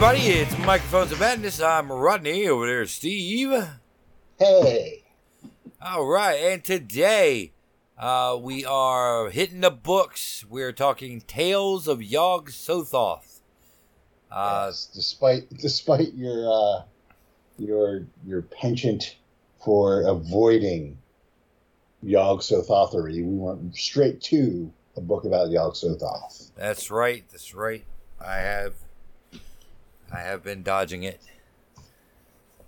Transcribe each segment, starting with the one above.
everybody. It's Microphones of Madness. I'm Rodney. Over there, Steve. Hey. All right, and today uh, we are hitting the books. We're talking Tales of Yog Sothoth. Uh, yes, despite despite your uh, your your penchant for avoiding Yog Sothothery, we went straight to a book about Yog Sothoth. That's right. That's right. I have I have been dodging it.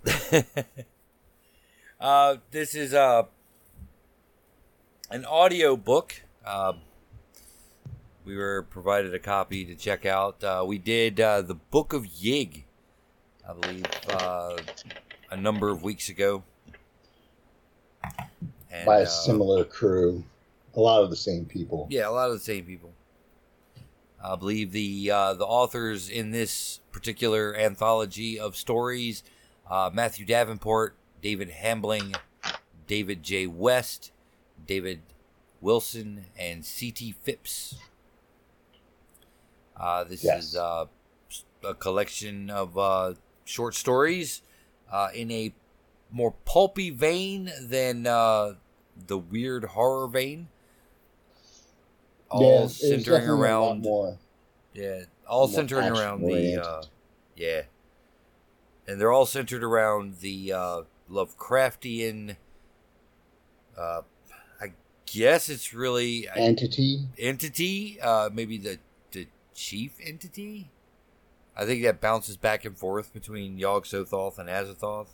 uh, this is uh, an audio book. Uh, we were provided a copy to check out. Uh, we did uh, the Book of Yig, I believe, uh, a number of weeks ago. And, By a uh, similar crew, a lot of the same people. Yeah, a lot of the same people. I believe the uh, the authors in this particular anthology of stories uh, Matthew Davenport, David Hambling, David J. West, David Wilson, and C.T. Phipps. Uh, this yes. is uh, a collection of uh, short stories uh, in a more pulpy vein than uh, the weird horror vein. All yeah, centering around. Yeah, all centering around the uh, yeah, and they're all centered around the uh, Lovecraftian. Uh, I guess it's really entity. Entity, uh, maybe the the chief entity. I think that bounces back and forth between Yog Sothoth and Azathoth.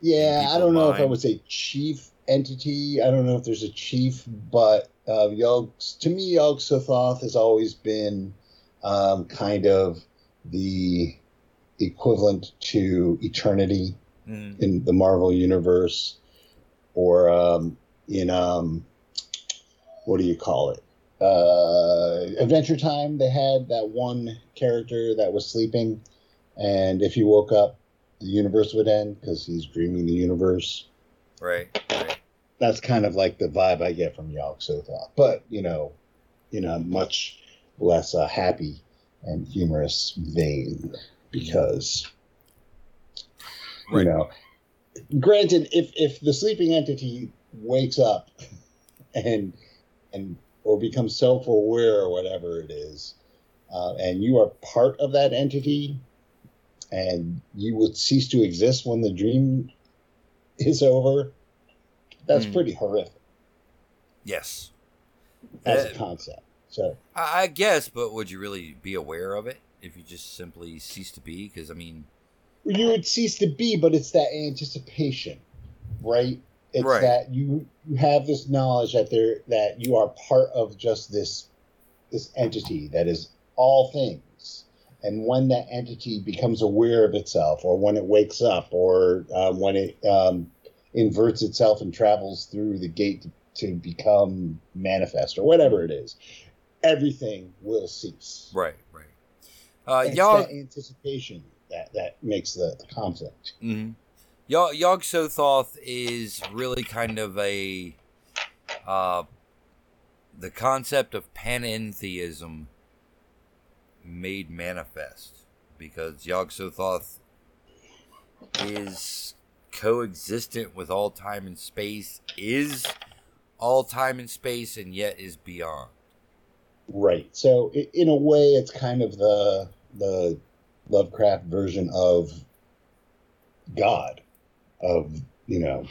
Yeah, I don't know mind. if I would say chief entity. I don't know if there's a chief, but uh, Yog to me, Yog Sothoth has always been um, kind of the equivalent to eternity mm. in the Marvel universe, or um, in um, what do you call it? Uh, Adventure Time. They had that one character that was sleeping, and if he woke up, the universe would end because he's dreaming the universe. Right. Right. That's kind of like the vibe I get from Yog Sothoth, but you know, you know, much less uh, happy and humorous vein because right. you know granted if if the sleeping entity wakes up and and or becomes self-aware or whatever it is uh, and you are part of that entity and you would cease to exist when the dream is over that's mm. pretty horrific yes as uh, a concept so I guess, but would you really be aware of it if you just simply cease to be? Because I mean, you would cease to be, but it's that anticipation, right? It's right. that you you have this knowledge that there that you are part of just this this entity that is all things. And when that entity becomes aware of itself, or when it wakes up, or uh, when it um, inverts itself and travels through the gate to, to become manifest, or whatever it is, everything will cease. Right, right. Uh, y'all anticipation that that makes the, the conflict. Mm-hmm. Yog, Yog Sothoth is really kind of a uh, the concept of panentheism made manifest because Yog Sothoth is coexistent with all time and space, is all time and space, and yet is beyond. Right. So in a way, it's kind of the the Lovecraft version of God, of you know,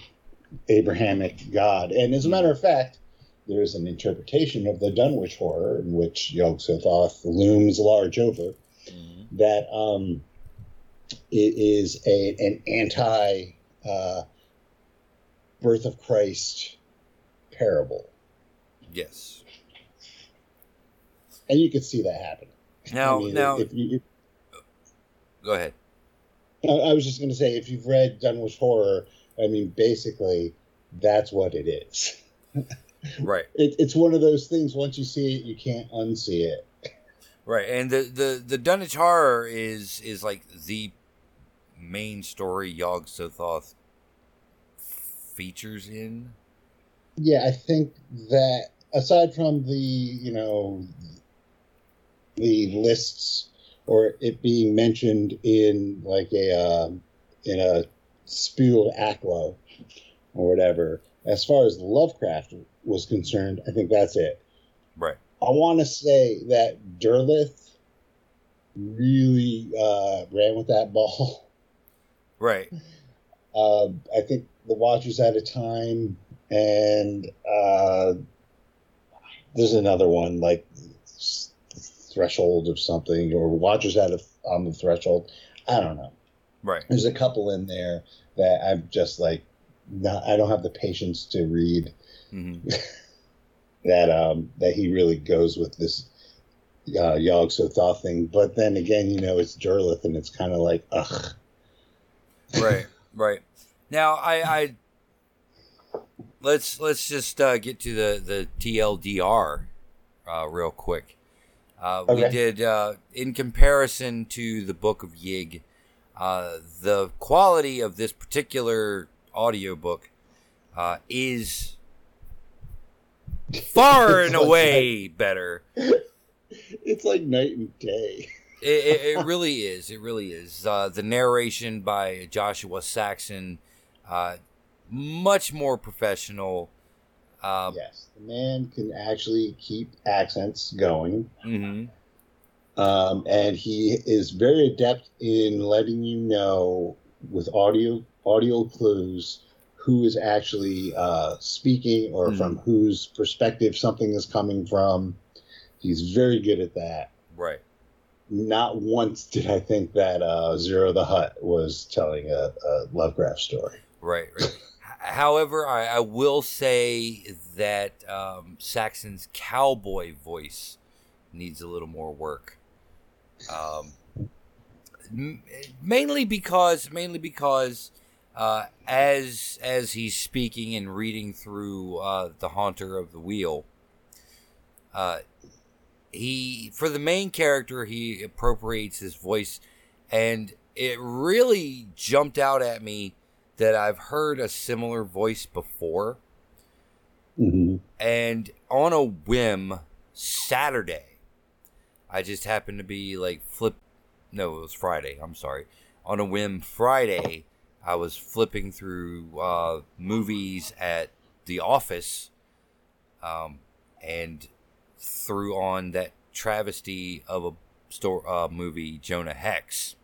Abrahamic God. And as a matter of fact, there's an interpretation of the Dunwich horror in which Yog Sothoth looms large over mm-hmm. that um, it is a an anti uh, birth of Christ parable. Yes and you could see that happening. Now, I mean, now, if you, if, go ahead. I was just going to say, if you've read Dunwich Horror, I mean, basically, that's what it is. right. It, it's one of those things. Once you see it, you can't unsee it. Right, and the the the Dunwich Horror is is like the main story Yog Sothoth features in. Yeah, I think that aside from the you know the lists or it being mentioned in like a uh, in a spew of Aqua or whatever. As far as Lovecraft was concerned, I think that's it. Right. I want to say that Derleth really uh, ran with that ball. Right. Uh, I think the Watchers out of time, and uh, there's another one like Threshold of something, or Watchers out of on the Threshold. I don't know. Right. There's a couple in there that I'm just like, not, I don't have the patience to read. Mm-hmm. that um that he really goes with this uh, Yog Sothoth thing. But then again, you know, it's Derleth, and it's kind of like, ugh. Right, right. Now, I, I let's let's just uh, get to the the TLDR uh, real quick. Uh, okay. We did uh, in comparison to the Book of Yig, uh, the quality of this particular audiobook uh, is far and away better. It's like night and day. It, it, it, really is. It really is. Uh, the narration by Joshua Saxon, uh, much more professional. Uh, yes, the man can actually keep accents going. Mm-hmm. Um, and he is very adept in letting you know with audio audio clues who is actually uh, speaking or mm-hmm. from whose perspective something is coming from. He's very good at that. Right. Not once did I think that uh, Zero the Hut was telling a, a Lovecraft story. Right. right. However, I, I, will say that um, Saxon's cowboy voice needs a little more work. Um, m- mainly because, mainly because uh, as as he's speaking and reading through uh, the Haunter of the Wheel, uh, he for the main character he appropriates his voice, and it really jumped out at me that I've heard a similar voice before. Mm-hmm. And on a whim, Saturday, I just happened to be like flip. No, it was Friday. I'm sorry. On a whim, Friday. I was flipping through uh, movies at the office um, and threw on that travesty of a store uh, movie, Jonah Hex.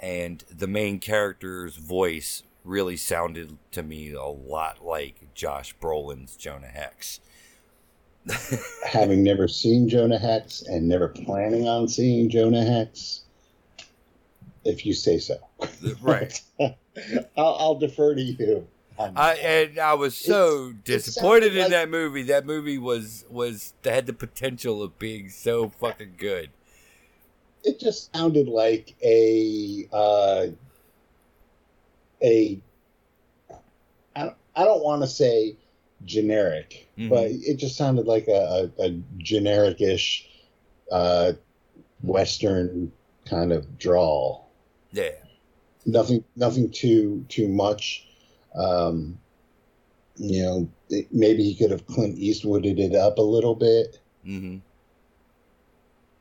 And the main character's voice really sounded to me a lot like Josh Brolin's Jonah Hex. Having never seen Jonah Hex and never planning on seeing Jonah Hex, if you say so. Right. I'll, I'll, defer to you. I and I was so it's, disappointed in like, that movie. That movie was was had the potential of being so fucking good. It just sounded like a uh, a I don't, I don't want to say generic, mm-hmm. but it just sounded like a, a, a generic-ish uh, Western kind of drawl. Yeah. Nothing, nothing too too much. Um, you know, maybe he could have Clint Eastwooded it up a little bit. Mm-hmm.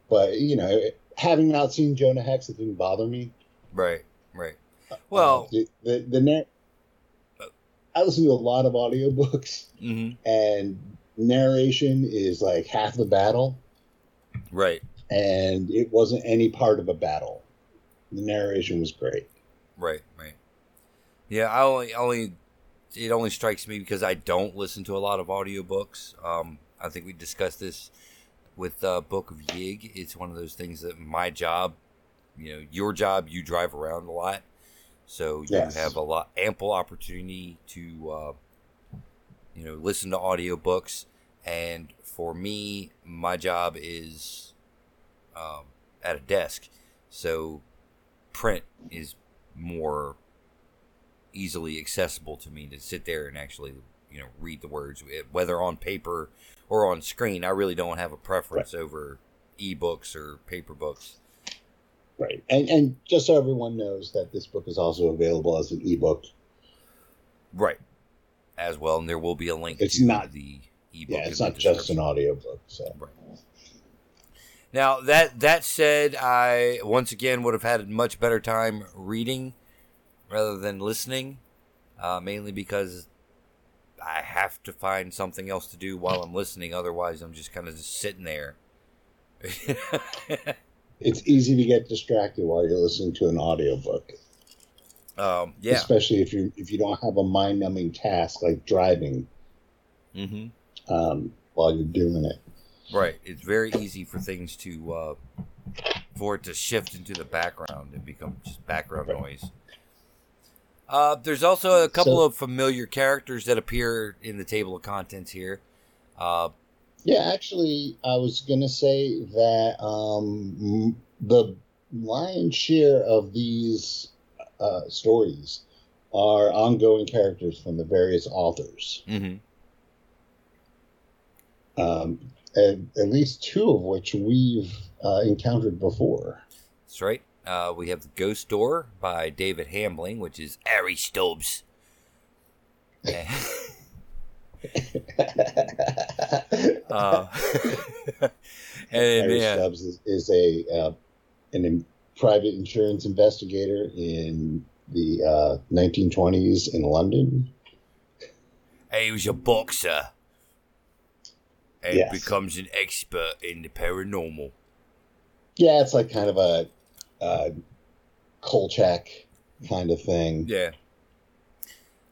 But you know, having not seen Jonah Hex, it didn't bother me. Right, right. Uh, well, uh, the the, the na- I listen to a lot of audiobooks, mm-hmm. and narration is like half the battle. Right. And it wasn't any part of a battle the narration was great. Right, right. Yeah, I only only it only strikes me because I don't listen to a lot of audiobooks. Um, I think we discussed this with uh, Book of Yig. It's one of those things that my job, you know, your job, you drive around a lot, so you yes. have a lot ample opportunity to, uh, you know, listen to audiobooks. And for me, my job is um, at a desk, so print is more easily accessible to me to sit there and actually you know read the words eh, whether on paper or on screen. I really don't have a preference right. over ebooks or paper books. Right. And and just so everyone knows that this book is also available as an ebook. Right. As well and there will be a link it's not the ebook yeah it's not just an audiobook so. Right. Now that that said, I once again would have had a much better time reading rather than listening, uh, mainly because I have to find something else to do while I'm listening. Otherwise, I'm just kind of just sitting there. it's easy to get distracted while you're listening to an audiobook. Um, yeah, especially if you if you don't have a mind numbing task like driving mm-hmm. um, while you're doing it. Right. It's very easy for things to uh, for it to shift into the background and become just background right. noise. Uh, there's also a couple so, of familiar characters that appear in the table of contents here. Uh, yeah, actually, I was gonna say that um, the lion's share of these uh, stories are ongoing characters from the various authors. Mm-hmm. Um, at, at, least two of which we've uh, encountered before. That's right. Uh, we have The Ghost Door by David Hambling, which is Harry Stubbs. uh, and Harry yeah. Stubbs is, is a uh, an in, private insurance investigator in the uh, 1920s in London. He was a boxer and yes. becomes an expert in the paranormal. Yeah, it's like kind of a uh, Kolchak kind of thing. Yeah.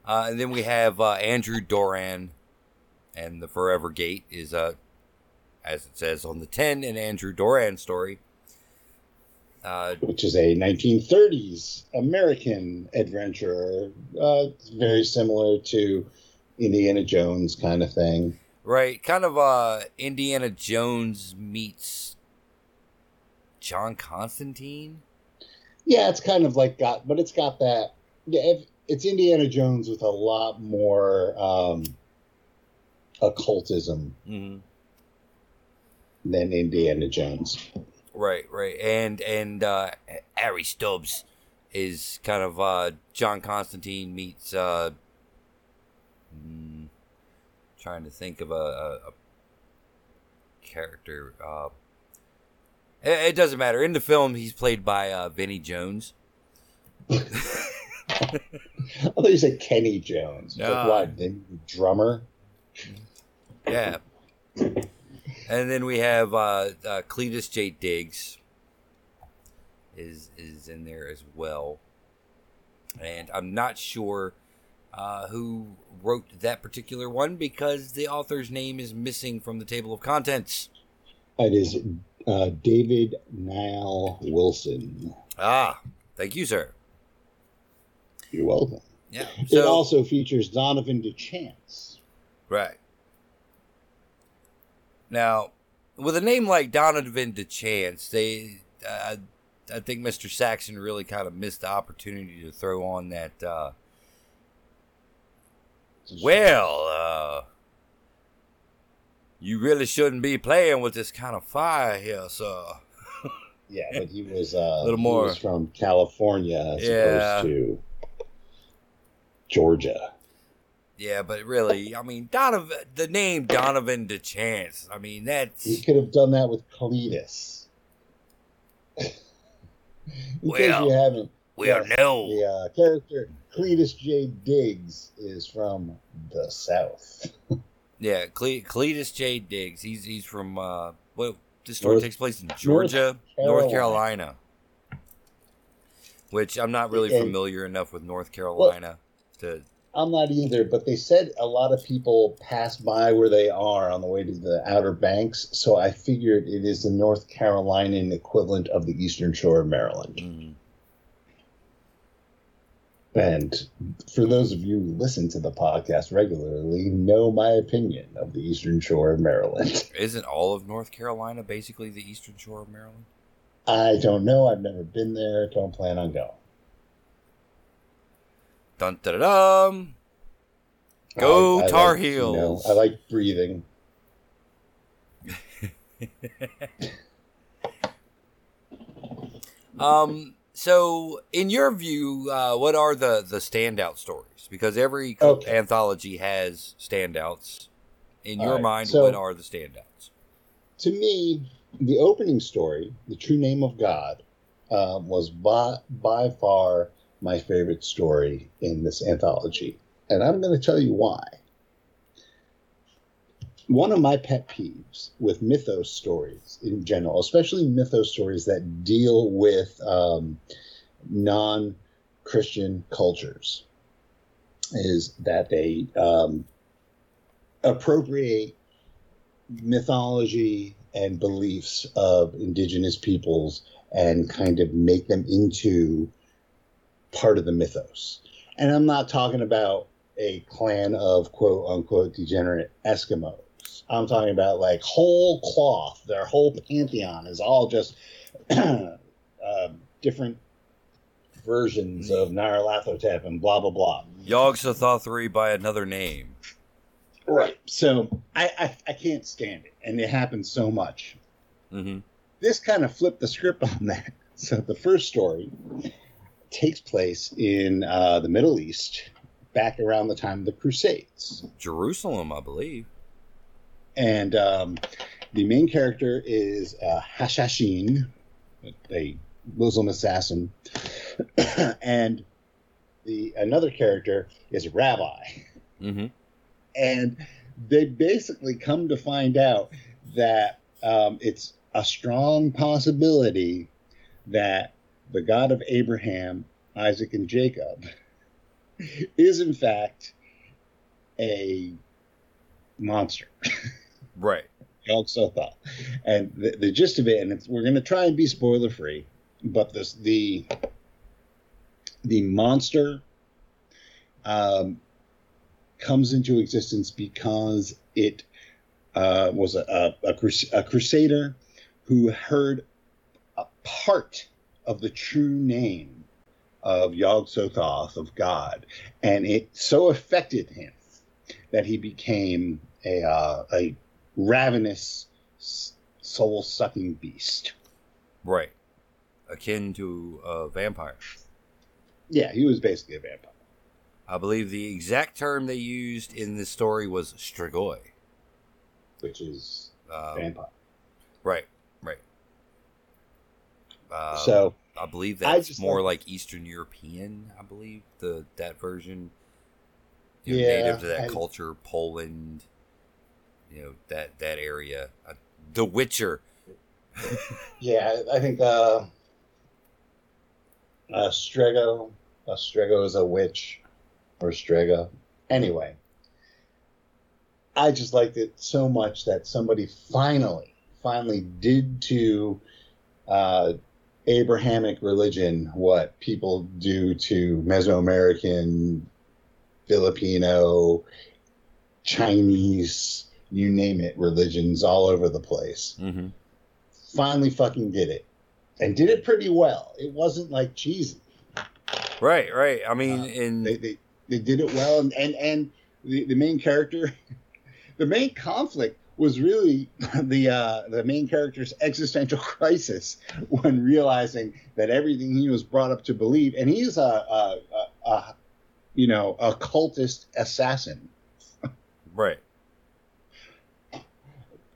Uh, and then we have uh, Andrew Doran, and the Forever Gate is, uh, as it says on the 10, an Andrew Doran story. Uh, Which is a 1930s American adventurer, uh, very similar to Indiana Jones kind of thing. Right, kind of uh, Indiana Jones meets John Constantine. Yeah, it's kind of like got, but it's got that. Yeah, it's Indiana Jones with a lot more um, occultism mm-hmm. than Indiana Jones. Right, right, and and uh, Harry Stubbs is kind of uh, John Constantine meets. Uh, mm, trying to think of a, a, a character. Uh, it, doesn't matter. In the film, he's played by uh, Vinnie Jones. I thought you said Kenny Jones. No. Like what? The drummer? Yeah. And then we have uh, uh, Cletus J. Diggs is is in there as well, and I'm not sure uh, who wrote that particular one because the author's name is missing from the table of contents. It is uh, David Niall Wilson. Ah, thank you, sir. You're welcome. Yeah. So, it also features Donovan DeChance. Right. Now, with a name like Donovan DeChance, they, uh, I think Mr. Saxon really kind of missed the opportunity to throw on that. Uh, well, uh, you really shouldn't be playing with this kind of fire here, sir. yeah, but he was uh, a little more from California as yeah. opposed to Georgia. Yeah, but really, I mean, Donovan, the name Donovan DeChance. I mean, that's he could have done that with Cletus. In well, you haven't, well, yes, no, the uh, character Cletus J. Diggs is from the South. yeah, Cle- Cletus J. Diggs. He's he's from uh, well, this story North, takes place in Georgia, North Carolina. North Carolina. Which I'm not really and, familiar enough with North Carolina well, to I'm not either, but they said a lot of people pass by where they are on the way to the Outer Banks, so I figured it is the North Carolinian equivalent of the Eastern Shore of Maryland. Mm. And for those of you who listen to the podcast regularly, know my opinion of the Eastern Shore of Maryland. Isn't all of North Carolina basically the Eastern Shore of Maryland? I don't know. I've never been there. Don't plan on going. Dun dun dun. Go I, I Tar like, Heels. You know, I like breathing. um. So, in your view, uh, what are the the standout stories? Because every okay. anthology has standouts. In All your right. mind, so, what are the standouts? To me, the opening story, The True Name of God, uh, was by, by far my favorite story in this anthology. And I'm going to tell you why. One of my pet peeves with mythos stories in general, especially mythos stories that deal with um, non Christian cultures, is that they um, appropriate mythology and beliefs of indigenous peoples and kind of make them into part of the mythos. And I'm not talking about a clan of quote unquote degenerate Eskimos. I'm talking about like whole cloth. Their whole pantheon is all just uh, different versions of Nyarlathotep and blah blah blah. Yog Sothoth by another name. Right. So I, I, I can't stand it, and it happens so much. Mm-hmm. This kind of flipped the script on that. So the first story takes place in uh, the Middle East, back around the time of the Crusades. Jerusalem, I believe. And um, the main character is uh, Hashashin, a Muslim assassin, and the another character is Rabbi. Mm-hmm and they basically come to find out that um, it's a strong possibility that the God of Abraham, Isaac, and Jacob is in fact a monster. Right. Thought, and the, the gist of it, and we're going to try and be spoiler free, but this the the monster um, comes into existence because it uh, was a, a, a, crusader who heard a part of the true name of Yog Sothoth, of God, and it so affected him that he became a, uh, a ravenous, soul sucking beast. Right. Akin to a vampire. Yeah, he was basically a vampire. I believe the exact term they used in this story was strigoi, which is um, vampire. Right, right. Um, so I believe that's more like, like Eastern European. I believe the that version. You know, yeah, native to that I, culture, Poland. You know that that area. Uh, the Witcher. yeah, I think uh, uh, Strego. Uh, Strego is a witch or Strega. Anyway, I just liked it so much that somebody finally, finally did to uh, Abrahamic religion what people do to Mesoamerican, Filipino, Chinese, you name it, religions all over the place. Mm-hmm. Finally, fucking did it, and did it pretty well. It wasn't like cheesy. Right, right. I mean, uh, in they, they they did it well, and and, and the, the main character, the main conflict was really the uh, the main character's existential crisis when realizing that everything he was brought up to believe, and he's a, a, a, a you know a cultist assassin, right?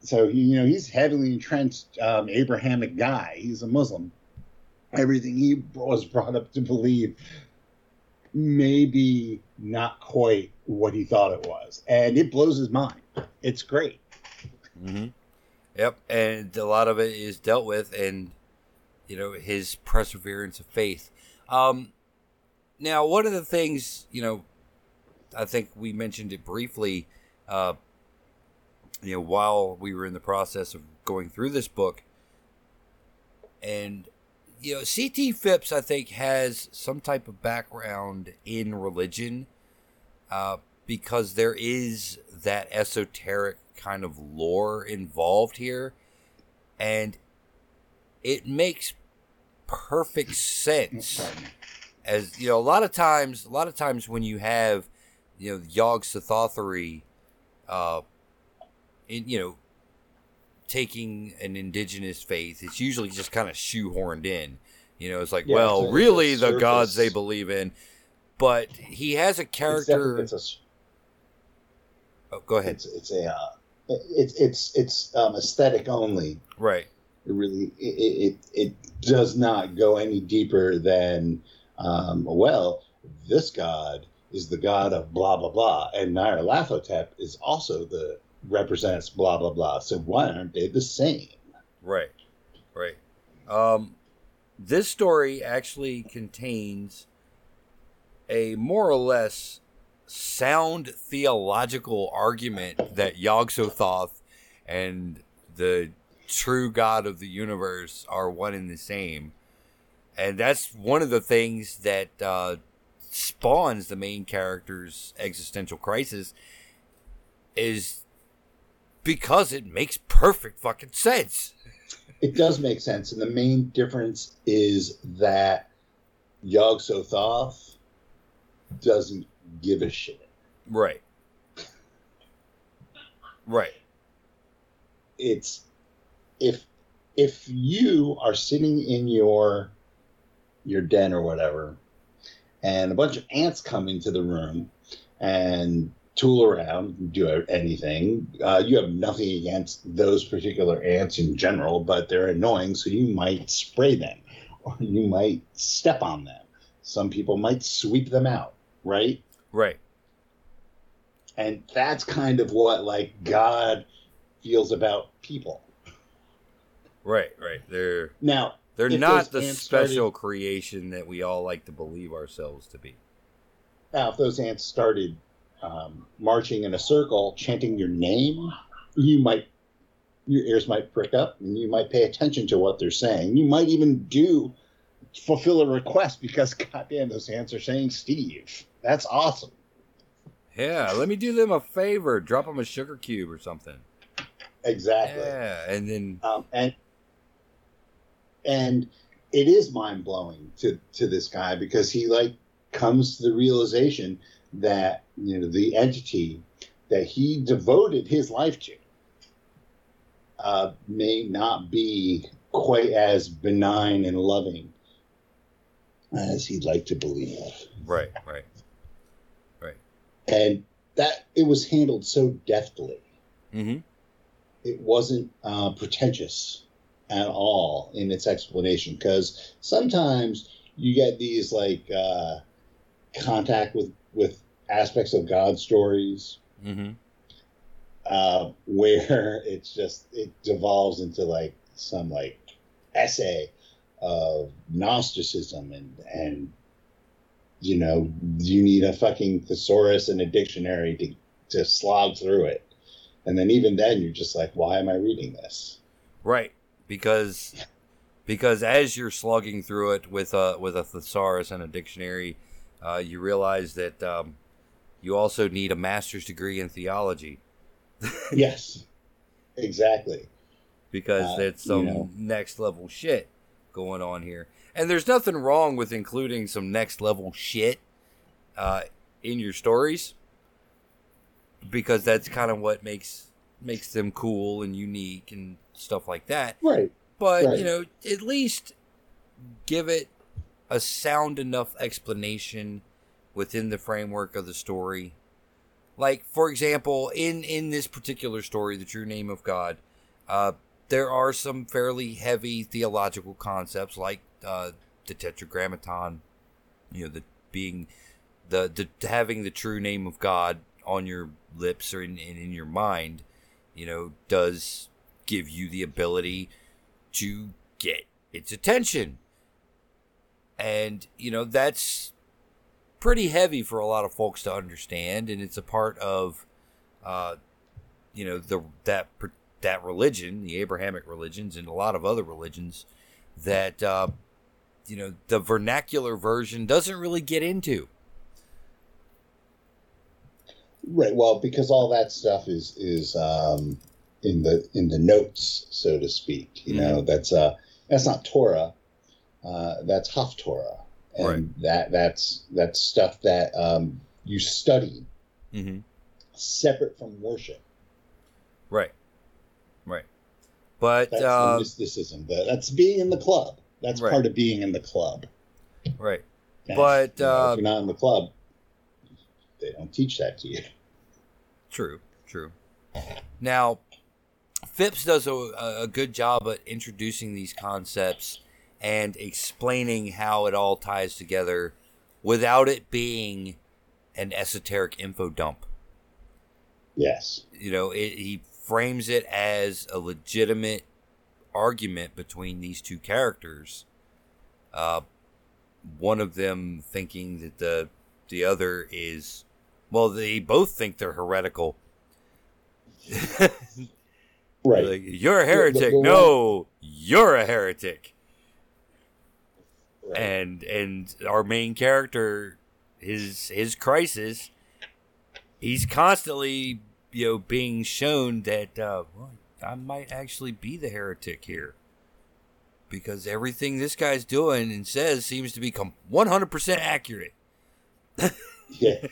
So you know he's heavily entrenched um, Abrahamic guy. He's a Muslim. Everything he was brought up to believe maybe not quite what he thought it was, and it blows his mind. It's great. Mm-hmm. Yep, and a lot of it is dealt with, and you know his perseverance of faith. Um, now, one of the things you know, I think we mentioned it briefly. Uh, you know, while we were in the process of going through this book, and you know, CT Phipps, I think, has some type of background in religion uh, because there is that esoteric kind of lore involved here. And it makes perfect sense. As you know, a lot of times, a lot of times when you have, you know, Yog Sothothery, uh, in, you know, taking an indigenous faith, it's usually just kind of shoehorned in. You know, it's like, yeah, well, it's really, the gods they believe in, but he has a character. It's, it's a, oh, go ahead. It's, it's a uh, it's it's it's um, aesthetic only, right? It really it it, it does not go any deeper than um, well, this god is the god of blah blah blah, and Nyarlathotep is also the represents blah blah blah. So why aren't they the same? Right, right. Um, this story actually contains a more or less sound theological argument that Yog Sothoth and the true God of the universe are one and the same. And that's one of the things that uh, spawns the main character's existential crisis is because it makes perfect fucking sense. It does make sense. And the main difference is that Yog Sothoth doesn't give a shit. Right. Right. It's if if you are sitting in your your den or whatever, and a bunch of ants come into the room and tool around, do anything. Uh, you have nothing against those particular ants in general, but they're annoying, so you might spray them or you might step on them. Some people might sweep them out, right? Right. And that's kind of what like God feels about people. Right, right. They're now they're not the special started, creation that we all like to believe ourselves to be. Now, if those ants started um, marching in a circle, chanting your name, you might your ears might prick up, and you might pay attention to what they're saying. You might even do fulfill a request because, goddamn, those ants are saying Steve. That's awesome. Yeah, let me do them a favor. Drop them a sugar cube or something. Exactly. Yeah, and then um, and and it is mind blowing to to this guy because he like comes to the realization that you know the entity that he devoted his life to uh, may not be quite as benign and loving as he'd like to believe. Right, right, right. And that it was handled so deftly. Mm-hmm. It wasn't uh, pretentious at all in its explanation because sometimes you get these like uh, contact with with aspects of God stories mm-hmm. uh, where it's just it devolves into like some like essay of Gnosticism and and you know you need a fucking thesaurus and a dictionary to to slog through it, and then even then you're just like, why am I reading this? Right, because because as you're slugging through it with a with a thesaurus and a dictionary, uh, you realize that um, you also need a master's degree in theology. yes, exactly. Because uh, it's some you know. next level shit going on here. And there's nothing wrong with including some next level shit uh, in your stories because that's kind of what makes makes them cool and unique and stuff like that. Right. But, right. you know, at least give it a sound enough explanation within the framework of the story. Like, for example, in in this particular story, the true name of God, uh, there are some fairly heavy theological concepts, like uh, the Tetragrammaton. You know, the being the the having the true name of God on your lips or in, in, in your mind, you know, does give you the ability to get its attention. And, you know, that's pretty heavy for a lot of folks to understand, and it's a part of, uh, you know, the that that religion, the Abrahamic religions, and a lot of other religions that uh, you know the vernacular version doesn't really get into. Right. Well, because all that stuff is is um, in the in the notes, so to speak. You mm-hmm. know, that's uh that's not Torah. Uh, that's Haftorah and right. that that's that's stuff that um, you study mm-hmm. separate from worship. Right, right. But that's uh, mysticism. That's being in the club. That's right. part of being in the club. Right. But if, you know, uh, if you're not in the club, they don't teach that to you. True. True. Now, Phipps does a, a good job at introducing these concepts and explaining how it all ties together without it being an esoteric info dump. Yes. You know, it, he frames it as a legitimate argument between these two characters. Uh, one of them thinking that the the other is, well, they both think they're heretical. right. Like, you're a heretic. The, the, the no, one... you're a heretic. Right. And and our main character, his his crisis, he's constantly you know being shown that uh, well, I might actually be the heretic here because everything this guy's doing and says seems to be 100% accurate. yeah.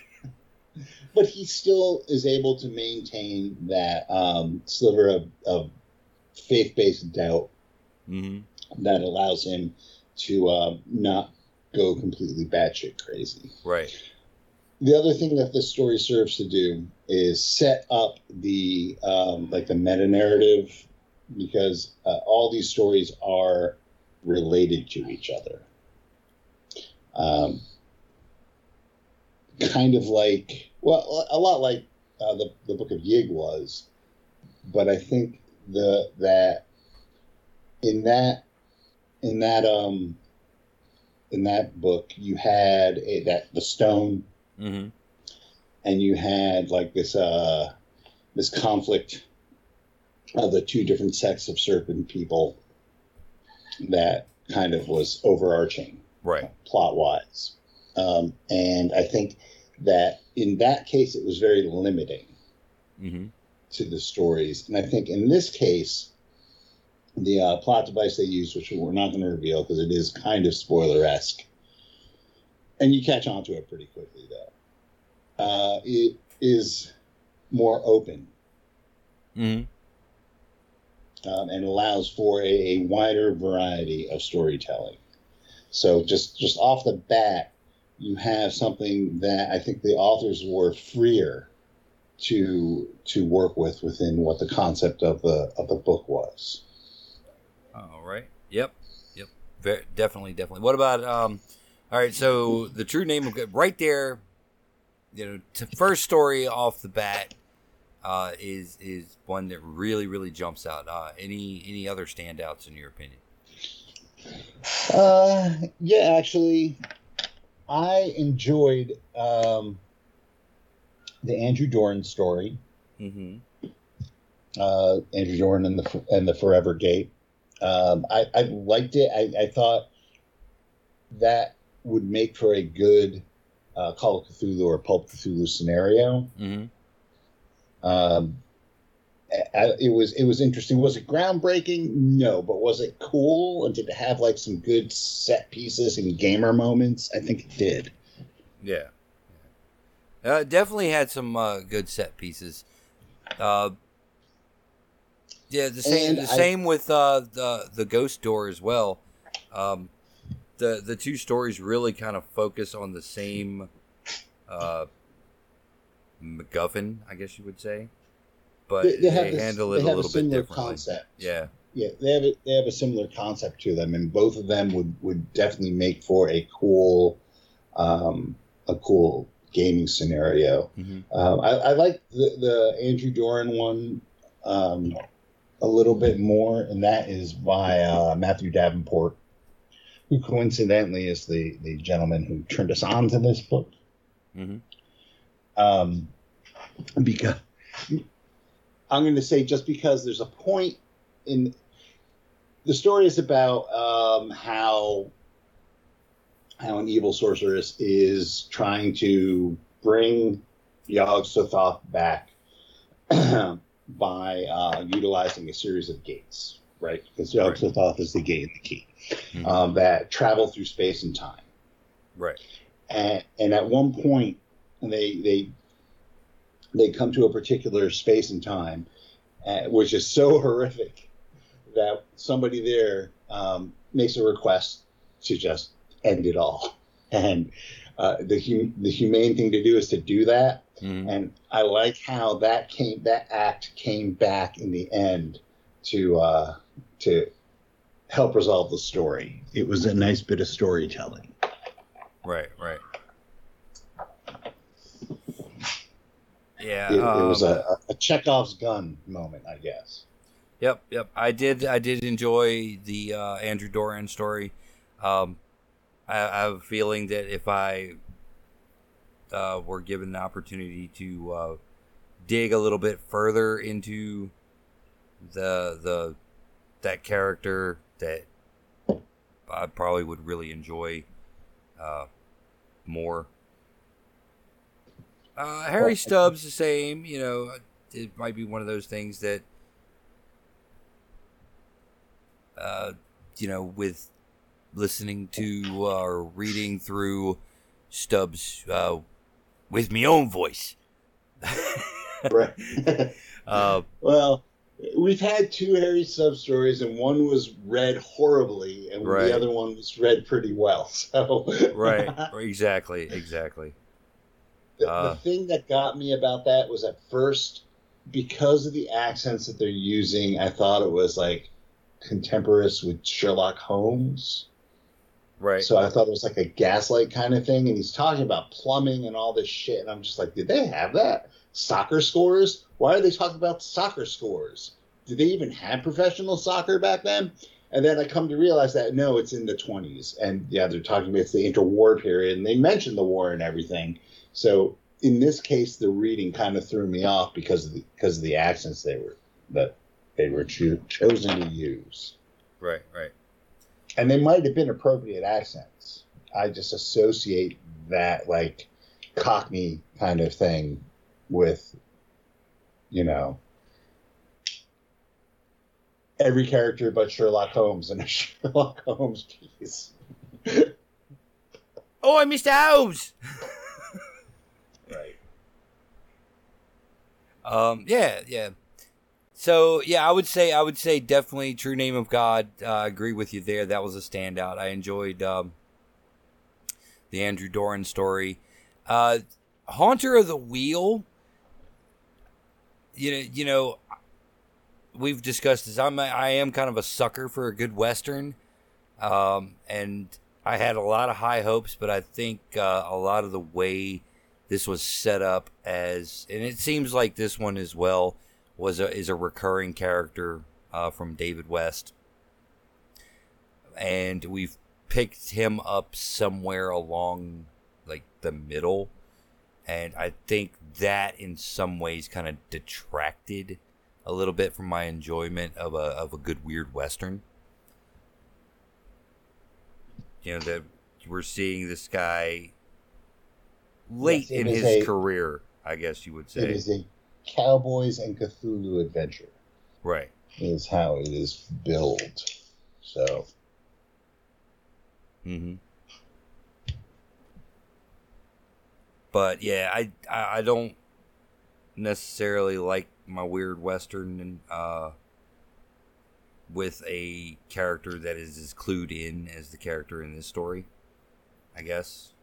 But he still is able to maintain that um, sliver of, of faith based doubt mm-hmm. that allows him to uh, not go completely batshit crazy. Right. The other thing that this story serves to do is set up the um, like the meta narrative because uh, all these stories are related to each other. Um, kind of like, well, a lot like uh, the the Book of Yig was, but I think the that in that in that um in that book you had a, that the stone, mm-hmm. and you had like this uh this conflict of the two different sects of serpent people that kind of was overarching, right, plot wise. Um, and I think that in that case, it was very limiting mm-hmm. to the stories. And I think in this case, the uh, plot device they use, which we're not going to reveal because it is kind of spoiler esque, and you catch on to it pretty quickly, though, uh, it is more open. Mm-hmm um, and allows for a, a, wider variety of storytelling. So just just off the bat, you have something that I think the authors were freer to to work with within what the concept of the of the book was. All right. Yep. Yep. Very, definitely. Definitely. What about um? All right. So the true name of right there, you know, first story off the bat uh, is is one that really really jumps out. Uh, any any other standouts in your opinion? Uh, yeah, actually, I enjoyed um, the Andrew Doran story. Mm-hmm. Uh, Andrew Doran and the and the Forever Gate. Um, I, I liked it. I, I thought that would make for a good uh, Call of Cthulhu or Pulp Cthulhu scenario. Mm-hmm. Um, it was it was interesting. Was it groundbreaking? No, but was it cool? And did it have like some good set pieces and gamer moments? I think it did. Yeah, uh, definitely had some uh, good set pieces. Uh, yeah, the same and the I, same with uh, the the ghost door as well. Um, the the two stories really kind of focus on the same uh, MacGuffin, I guess you would say. But they, they, they this, handle it they a little a bit differently. Concept. Yeah. Yeah, they have a, they have a similar concept to them, and both of them would, would definitely make for a cool, um, a cool gaming scenario. Mm-hmm. Um, I, I, like the, the Andrew Doran one um, a little bit more, and that is by uh, Matthew Davenport, who coincidentally is the, the gentleman who turned us on to this book. Mm-hmm. Um, because I'm going to say just because there's a point in the story is about um, how how an evil sorceress is trying to bring Yog Sothoth back by uh, utilizing a series of gates, right? Because right. Sothoth is the gate and the key mm-hmm. um, that travel through space and time. Right. And, and at one point, they they they come to a particular space and time, uh, which is so horrific that somebody there um, makes a request to just end it all. And uh, the hum- the humane thing to do is to do that. Mm-hmm. And I like how that came that act came back in the end to uh, to help resolve the story. It was a nice bit of storytelling. Right, right. Yeah, it, um, it was a, a Chekhov's gun moment, I guess. Yep, yep. I did. I did enjoy the uh, Andrew Doran story. Um, I, I, have a feeling that if I uh, were given the opportunity to uh, dig a little bit further into the the that character, that I probably would really enjoy uh, more. Uh, Harry Stubbs the same. You know, it might be one of those things that, uh, you know, with listening to uh, or reading through Stubbs uh, with my own voice. right. uh, well, we've had two Harry Stubbs stories, and one was read horribly, and right. the other one was read pretty well. So right, exactly, exactly. The, uh, the thing that got me about that was at first because of the accents that they're using, I thought it was like contemporaneous with Sherlock Holmes. Right. So I thought it was like a gaslight kind of thing, and he's talking about plumbing and all this shit, and I'm just like, did they have that? Soccer scores? Why are they talking about soccer scores? Did they even have professional soccer back then? And then I come to realize that no, it's in the 20s, and yeah, they're talking about it's the interwar period, and they mention the war and everything. So in this case, the reading kind of threw me off because of the because of the accents they were that they were cho- chosen to use. Right, right. And they might have been appropriate accents. I just associate that like Cockney kind of thing with, you know, every character but Sherlock Holmes in a Sherlock Holmes piece. oh, I Mr. Holmes. right. Um. Yeah. Yeah. So yeah, I would say I would say definitely True Name of God. Uh, I agree with you there. That was a standout. I enjoyed um, the Andrew Doran story. Uh, Haunter of the Wheel. You know, you know, we've discussed this. I'm I am kind of a sucker for a good western, um, and I had a lot of high hopes, but I think uh, a lot of the way this was set up as, and it seems like this one as well was a, is a recurring character uh, from David West, and we've picked him up somewhere along like the middle, and I think that in some ways kind of detracted a little bit from my enjoyment of a of a good weird western. You know that we're seeing this guy late yes, in his a, career, I guess you would say. It is a Cowboys and Cthulhu adventure. Right. Is how it is billed. So. hmm But yeah, I, I, I don't necessarily like my weird western uh with a character that is as clued in as the character in this story. I guess.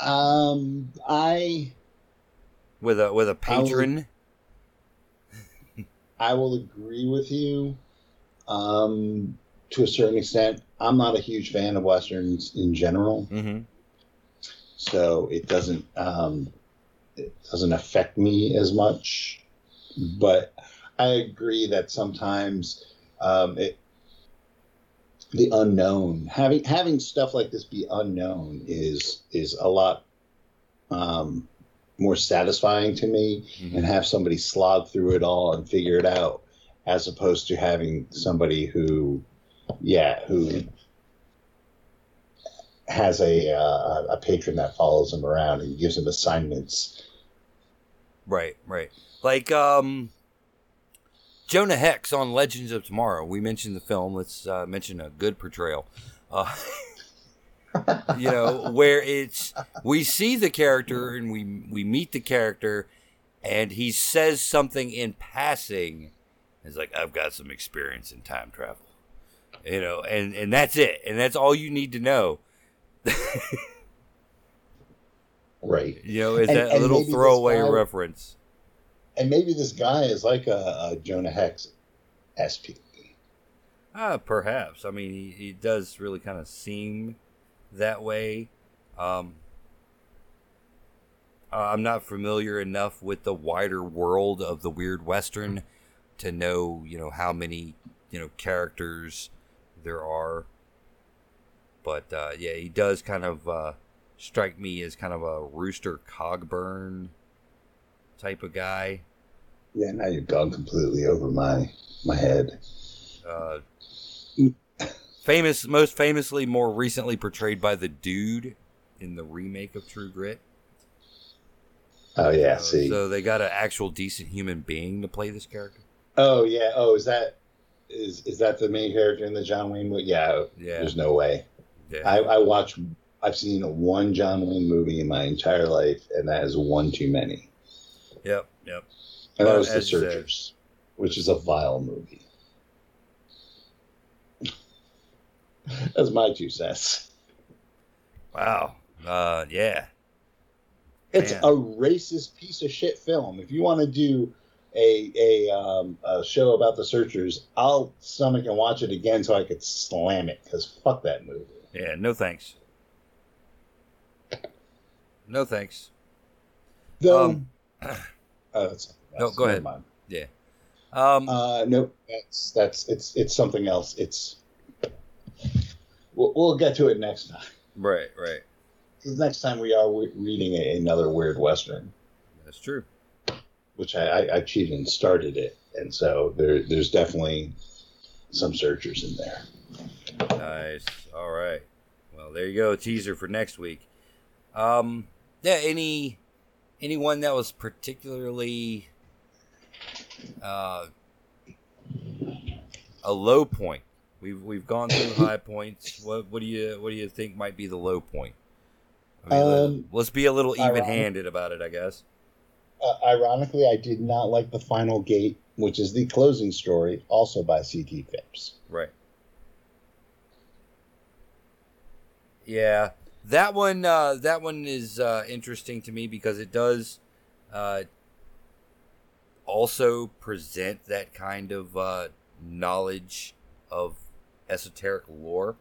Um, I with a with a patron. I will, I will agree with you um, to a certain extent. I'm not a huge fan of westerns in general, mm-hmm. so it doesn't um, it doesn't affect me as much. But I agree that sometimes um, it the unknown having having stuff like this be unknown is is a lot um, more satisfying to me mm-hmm. and have somebody slog through it all and figure it out as opposed to having somebody who yeah who has a uh, a patron that follows him around and gives him assignments. Right right. Like um jonah hex on legends of tomorrow. We mentioned the film. Let's uh, mention a good portrayal. Uh, you know, where it's we see the character and we we meet the character, and he says something in passing. It's like I've got some experience in time travel, you know, and and that's it, and that's all you need to know. right. You know, is that and little throwaway guy, reference. And maybe this guy is like a, a Jonah Hex SP. Uh, perhaps. I mean, he, he does really kind of seem that way. Um, uh, I'm not familiar enough with the wider world of the weird western to know, you know, how many, you know, characters there are. But uh, yeah, he does kind of uh, strike me as kind of a Rooster Cogburn type of guy. Yeah, now you've gone completely over my my head. Uh, famous, most famously, more recently portrayed by the Dude in the remake of True Grit. Oh yeah, So- see. So they got an actual decent human being to play this character. oh yeah. Oh, is that is is that the main character in the John Wayne movie? Yeah. Yeah. There's no way. Yeah. I, I watch. I've seen one John Wayne movie in my entire life, and that is one too many. yep. Yep. And that was The Searchers, which is a vile movie. That's my two cents. Wow. Uh, yeah. It's Man. a racist piece of shit film. If you want to do a a, um, a show about the Searchers, I'll stomach and watch it again so I could slam it because fuck that movie. Yeah. No thanks. No thanks. Though, Um, oh, that's No, go ahead. mind. Yeah. Um. Uh, nope. That's that's it's it's something else. It's we'll, we'll get to it next time. right. Right. 'Cause next time we are reading another weird western, That's true. which I, I, I cheated and started it, and so there there's definitely some searchers in there. Nice. All right. Well, there you go. Teaser for next week. Um. Yeah. Any anyone that was particularly uh a low point. We've we've gone through high points. What what do you what do you think might be the low point? I mean, Um, let's be a little even-handed about it, I guess. Uh, ironically, I did not like the final gate, which is the closing story, also by C.T. Phipps. Right. Yeah, that one. Uh, that one is uh, interesting to me because it does uh, also present that kind of uh, knowledge of esoteric lore.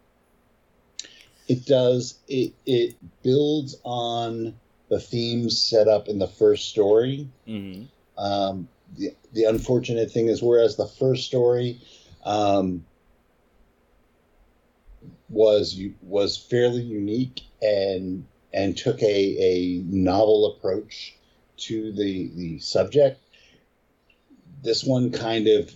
It does. It it builds on the themes set up in the first story. Mm-hmm. Um, the the unfortunate thing is, whereas the first story um, was was fairly unique and and took a, a novel approach to the the subject, this one kind of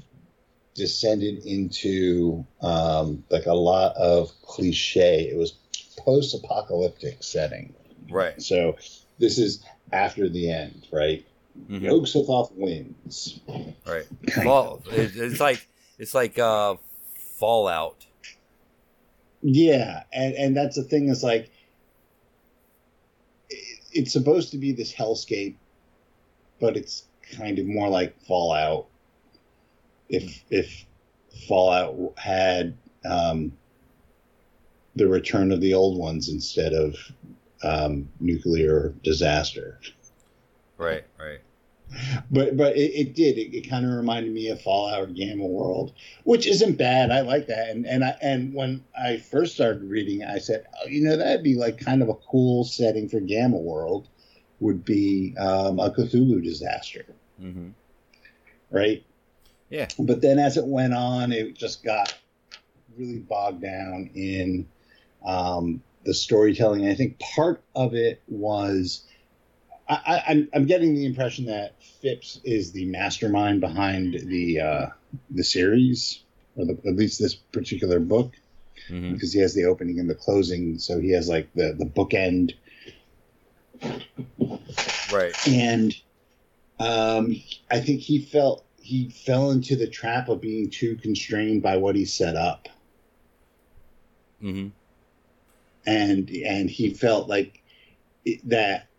descended into um, like a lot of cliche. It was post apocalyptic setting. Right. So this is after the end, right? Mhm. Yog-Sothoth wins. Right. Fall, it's like it's like uh, Fallout. Yeah, and and that's the thing is like it, it's supposed to be this hellscape, but it's kind of more like Fallout. If if Fallout had um, the return of the old ones instead of um, nuclear disaster. Right. Right. but but it, it did it, it kind of reminded me of fallout or gamma world which isn't bad i like that and and i and when i first started reading it, i said oh, you know that'd be like kind of a cool setting for gamma world would be um, a cthulhu disaster Mm-hmm. right Yeah. but then as it went on it just got really bogged down in um, the storytelling i think part of it was I, I, I'm, I'm getting the impression that Phipps is the mastermind behind the uh, the series, or the, at least this particular book, Mm-hmm. because he has the opening and the closing, so he has like the the bookend Right. and um, I think he felt he fell into the trap of being too constrained by what he set up, Mm-hmm. and and he felt like it, that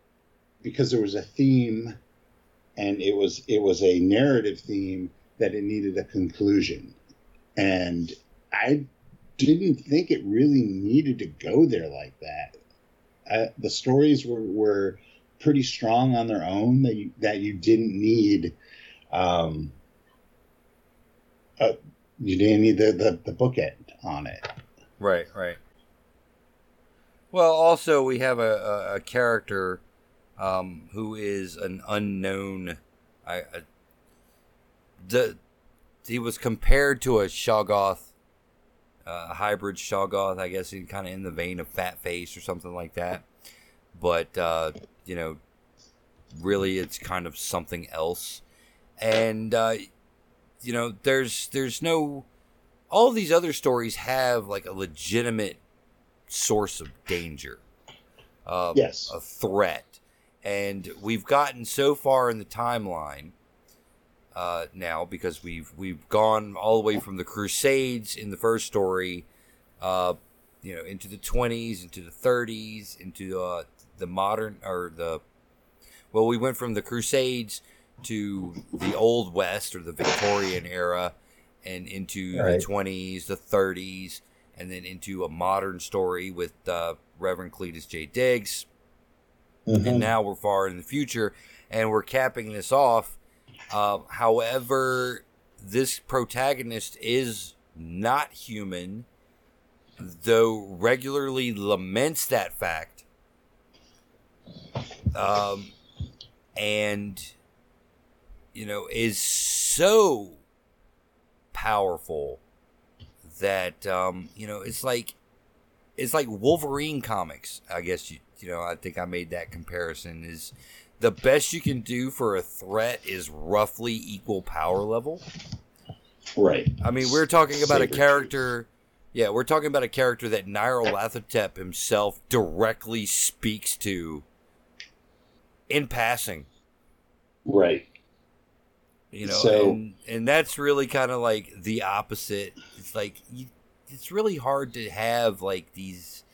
because there was a theme, and it was it was a narrative theme that it needed a conclusion, and I didn't think it really needed to go there like that. Uh, the stories were, were pretty strong on their own that you, that you didn't need um, uh, you didn't need the, the the bookend on it. Right, right. Well, also we have a, a, a character um, who is an unknown. I, I the he was compared to a Shoggoth, uh, hybrid Shoggoth, I guess, in kind of in the vein of Fat Face or something like that. But uh, you know, really, it's kind of something else. And uh, you know, there's there's no. All these other stories have like a legitimate source of danger. Uh, yes, a threat, and we've gotten so far in the timeline uh, now because we've we've gone all the way from the Crusades in the first story, uh, you know, into the 20s, into the 30s, into uh, the modern or the well, we went from the Crusades to the Old West or the Victorian era, and into right. the 20s, the 30s, and then into a modern story with uh, Reverend Cletus J. Diggs. Mm-hmm. And now we're far in the future, and we're capping this off uh, however, this protagonist is not human, though regularly laments that fact. Um, and, you know, is so powerful that, um, you know, it's like, it's like Wolverine comics. I guess you, you know, I think I made that comparison is, the best you can do for a threat is roughly equal power level. Right. I mean, we're talking about Saber a character. Yeah, we're talking about a character that Nyarlathotep himself directly speaks to in passing. Right. You know, so, and, and that's really kind of like the opposite. It's like you, it's really hard to have like these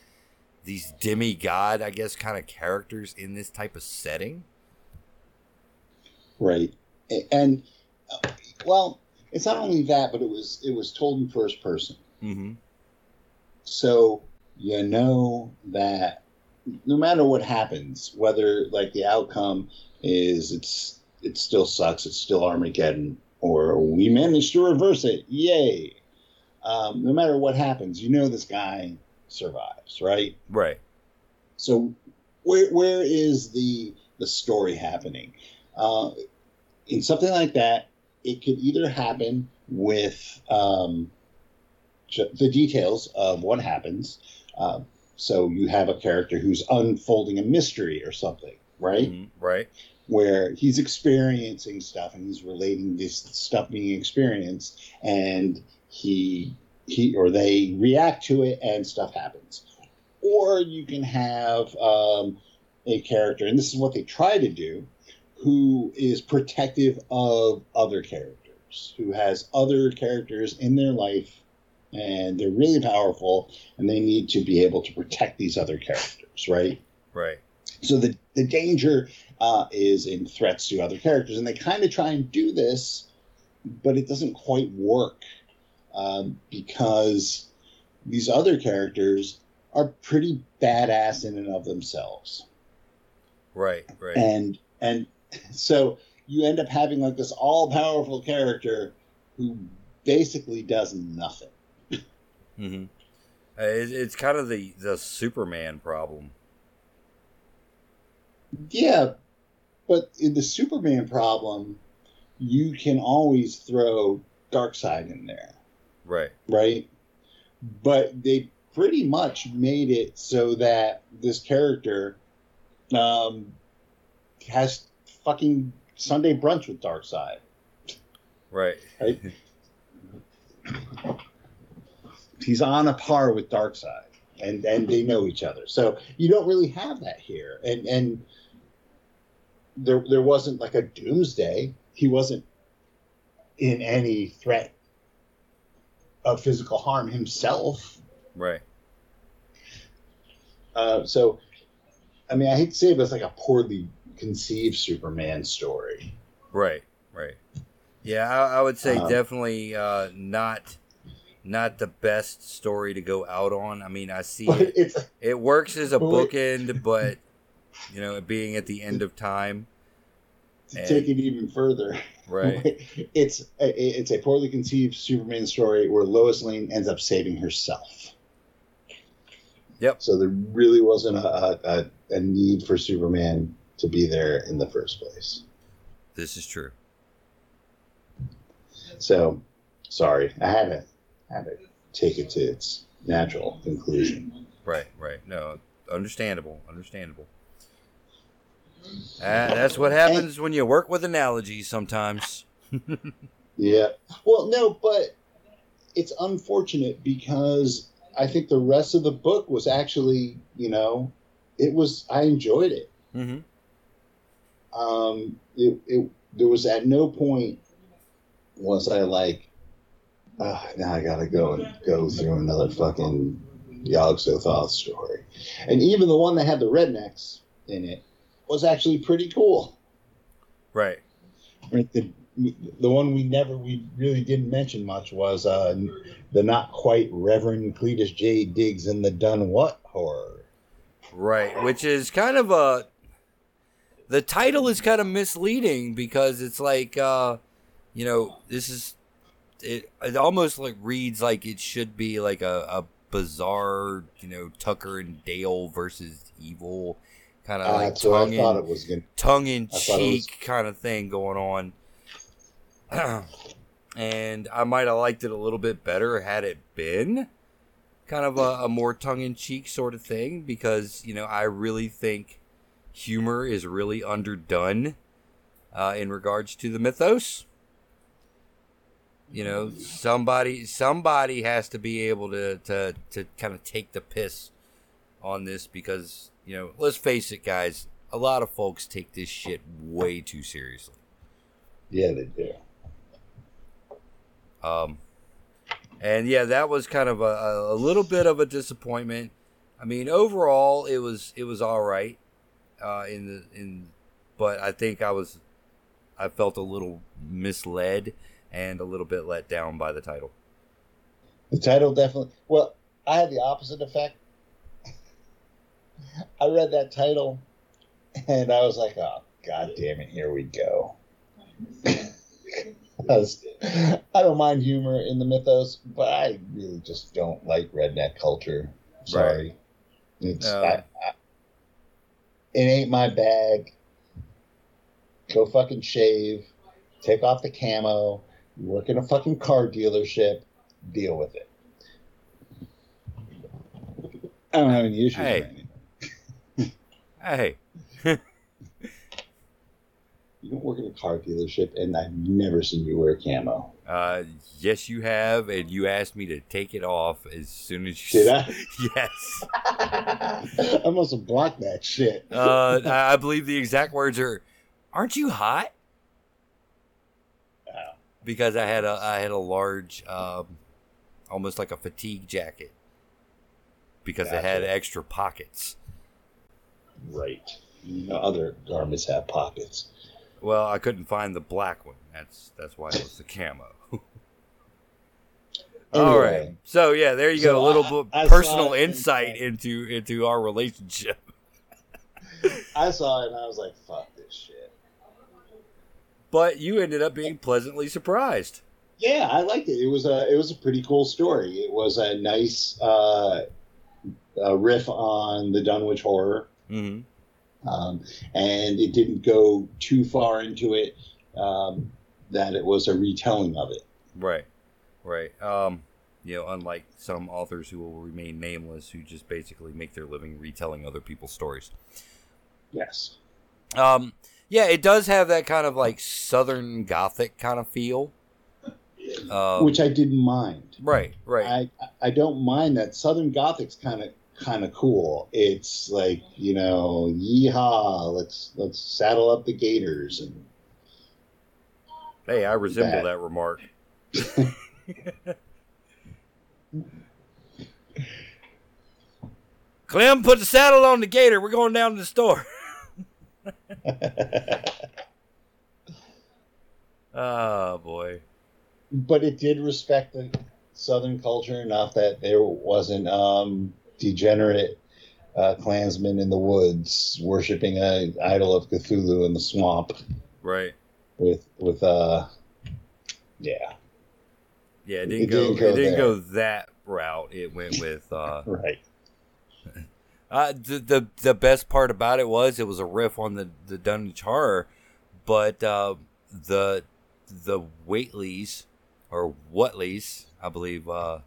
these demigod, I guess, kind of characters in this type of setting. Right, and uh, well, it's not only that, but it was it was told in first person. Mm-hmm. So you know that no matter what happens, whether like the outcome is it's it still sucks, it's still Armageddon, or we managed to reverse it, yay! Um, no matter what happens, you know this guy survives, right? Right. So where where is the the story happening? Uh, in something like that, it could either happen with um, the details of what happens. Uh, so you have a character who's unfolding a mystery or something, right? Mm-hmm, right. Where he's experiencing stuff and he's relating this stuff being experienced, and he he or they react to it and stuff happens. Or you can have um, a character, and this is what they try to do, who is protective of other characters, who has other characters in their life, and they're really powerful, and they need to be able to protect these other characters, right? Right. So the the danger uh, is in threats to other characters, and they kind of try and do this, but it doesn't quite work um, because these other characters are pretty badass in and of themselves. Right, right. And and so you end up having like this all powerful character who basically does nothing. mm-hmm. Uh, it, it's kind of the the Superman problem. Yeah, but in the Superman problem, you can always throw Darkseid in there. Right. Right. But they pretty much made it so that this character um, has fucking Sunday brunch with Darkseid. Right. Right. He's on a par with Darkseid, and and they know each other. So you don't really have that here, and and there there wasn't like a doomsday. He wasn't in any threat of physical harm himself. Right. Uh, so, I mean, I hate to say it, but it's like a poorly conceived Superman story. Right. Right. Yeah, I, I would say um, definitely uh, not not the best story to go out on. I mean, I see it. It works as a bookend, but you know, being at the end of time, to and, take it even further, right? It's a, it's a poorly conceived Superman story where Lois Lane ends up saving herself. Yep. So there really wasn't a, a, a need for Superman to be there in the first place. This is true. So, sorry, I had to had to take it to its natural conclusion. Right, right. No, understandable, understandable. Uh, that's what happens and, when you work with analogies sometimes. yeah. Well, no, but it's unfortunate because I think the rest of the book was actually, you know, it was I enjoyed it. Mm-hmm. Um, it, it there was at no point was I like, oh, now I gotta go and go through another fucking Yog Sothoth story, and even the one that had the rednecks in it was actually pretty cool. Right. Right. The the one we never we really didn't mention much was uh, the not quite Reverend Cletus J Diggs in the Done What horror. Right, which is kind of a the title is kind of misleading because it's like uh you know this is it it almost like reads like it should be like a, a bizarre you know Tucker and Dale versus evil kind of uh, like tongue in, tongue in cheek was... kind of thing going on and I might have liked it a little bit better had it been kind of a, a more tongue in cheek sort of thing because you know I really think humor is really underdone uh, in regards to the mythos. You know, somebody somebody has to be able to to to kind of take the piss on this because you know, let's face it, guys. A lot of folks take this shit way too seriously. Yeah, they do. Um, and yeah, that was kind of a, a little bit of a disappointment. I mean, overall, it was it was all right uh, in the in, but I think I was I felt a little misled and a little bit let down by the title. The title definitely. Well, I had the opposite effect. I read that title, and I was like, "Oh, god damn it! Here we go." because I don't mind humor in the mythos, but I really just don't like redneck culture. Sorry, right. it's I, I, it ain't my bag. Go fucking shave. Take off the camo. Work in a fucking car dealership. Deal with it. I don't have any issues. Hey. Hey. you don't work in a car dealership, and I've never seen you wear camo. Uh, yes, you have, and you asked me to take it off as soon as you. Did I? yes. I must have blocked that shit. uh, I believe the exact words are, "Aren't you hot?" Oh. Because I had a I had a large, um, almost like a fatigue jacket, because gotcha. it had extra pockets. Right. other garments have pockets. Well, I couldn't find the black one. That's that's why it was the camo. Anyway, All right. So yeah, there you so go. A little I, I personal insight into into our relationship. I saw it and I was like, "Fuck this shit." But you ended up being pleasantly surprised. Yeah, I liked it. It was a it was a pretty cool story. It was a nice uh, a riff on the Dunwich horror. Mm-hmm um, and it didn't go too far into it um, that it was a retelling of it. Right, right. Um, you know, unlike some authors who will remain nameless, who just basically make their living retelling other people's stories. Yes. Um, yeah, it does have that kind of like Southern Gothic kind of feel. Um, Which I didn't mind. Right, right. I I don't mind that Southern Gothic's kind of kind of cool. It's like you know, yeehaw! Let's let's saddle up the gators and. Hey, I resemble that, that remark. Clem, put the saddle on the gator. We're going down to the store. oh boy. But it did respect the Southern culture enough that there wasn't um, degenerate uh, Klansmen in the woods worshiping an idol of Cthulhu in the swamp. Right. With with uh, yeah. Yeah, it didn't, it go, didn't go. It didn't go that route. It went with uh, right. Uh, the, the the best part about it was it was a riff on the the Dunwich Horror, but uh, the the Waitleys or Whatleys, I believe. Uh,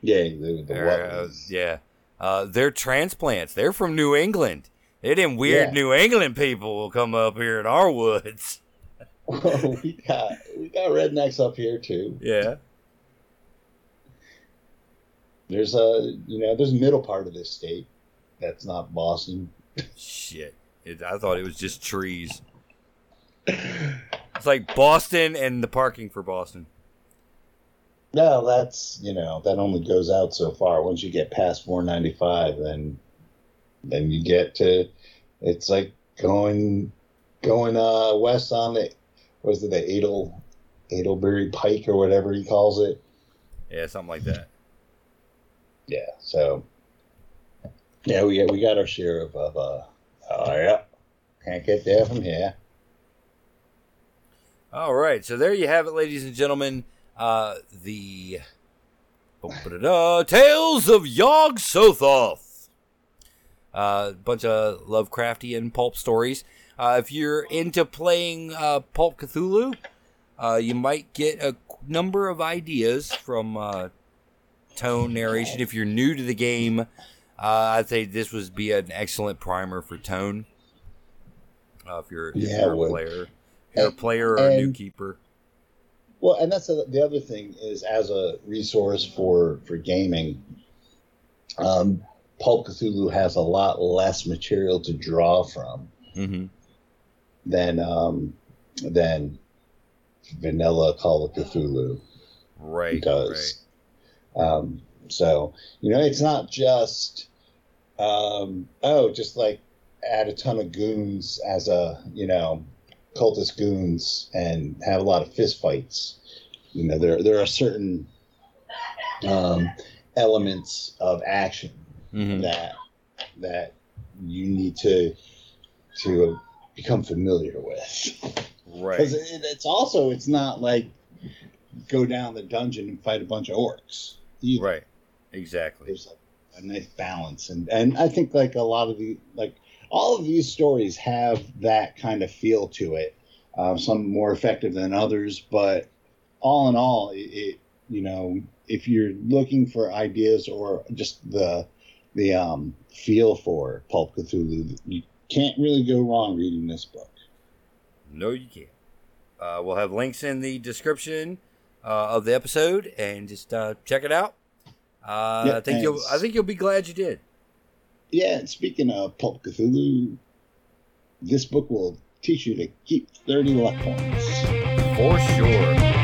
yeah, the, the uh, yeah, uh, they're transplants. They're from New England. They them weird yeah. New England people will come up here in our woods. well, we got we got rednecks up here too. Yeah. There's a you know there's a middle part of this state that's not Boston. Shit, it, I thought it was just trees. It's like Boston and the parking for Boston. No, that's you know that only goes out so far. Once you get past 495, then then you get to it's like going going uh west on the was it the Adel Adelbury Pike or whatever he calls it. Yeah, something like that. Yeah, so yeah, we got we got our share of, of uh oh yeah, can't get there from here. All right, so there you have it, ladies and gentlemen. Uh, the Tales of Yog Sothoth. A uh, bunch of Lovecraftian pulp stories. Uh, if you're into playing uh, Pulp Cthulhu, uh, you might get a number of ideas from uh, tone narration. If you're new to the game, uh, I'd say this would be an excellent primer for tone. if you're, if yeah, you're a player you're a player or a new keeper. Well, and that's a, the other thing is as a resource for for gaming, um, Pulp Cthulhu has a lot less material to draw from mm-hmm. than um, than vanilla Call of Cthulhu right does. Right. Um, so you know, it's not just um, oh, just like add a ton of goons as a you know cultist goons and have a lot of fist fights. You know, there there are certain um, elements of action mm-hmm. that that you need to to become familiar with. Right. Because it, it's also it's not like go down the dungeon and fight a bunch of orcs. Either. Right. Exactly. There's a, a nice balance, and and I think like a lot of the like all of these stories have that kind of feel to it. Uh, some more effective than others, but all in all, it, it, you know if you're looking for ideas or just the the um, feel for Pulp Cthulhu, you can't really go wrong reading this book. No, you can't. Uh, we'll have links in the description uh, of the episode, and just uh, check it out. Uh, yeah, I think you'll. I think you'll be glad you did. Yeah, speaking of Pulp Cthulhu, this book will teach you to keep 30 luck points. For sure.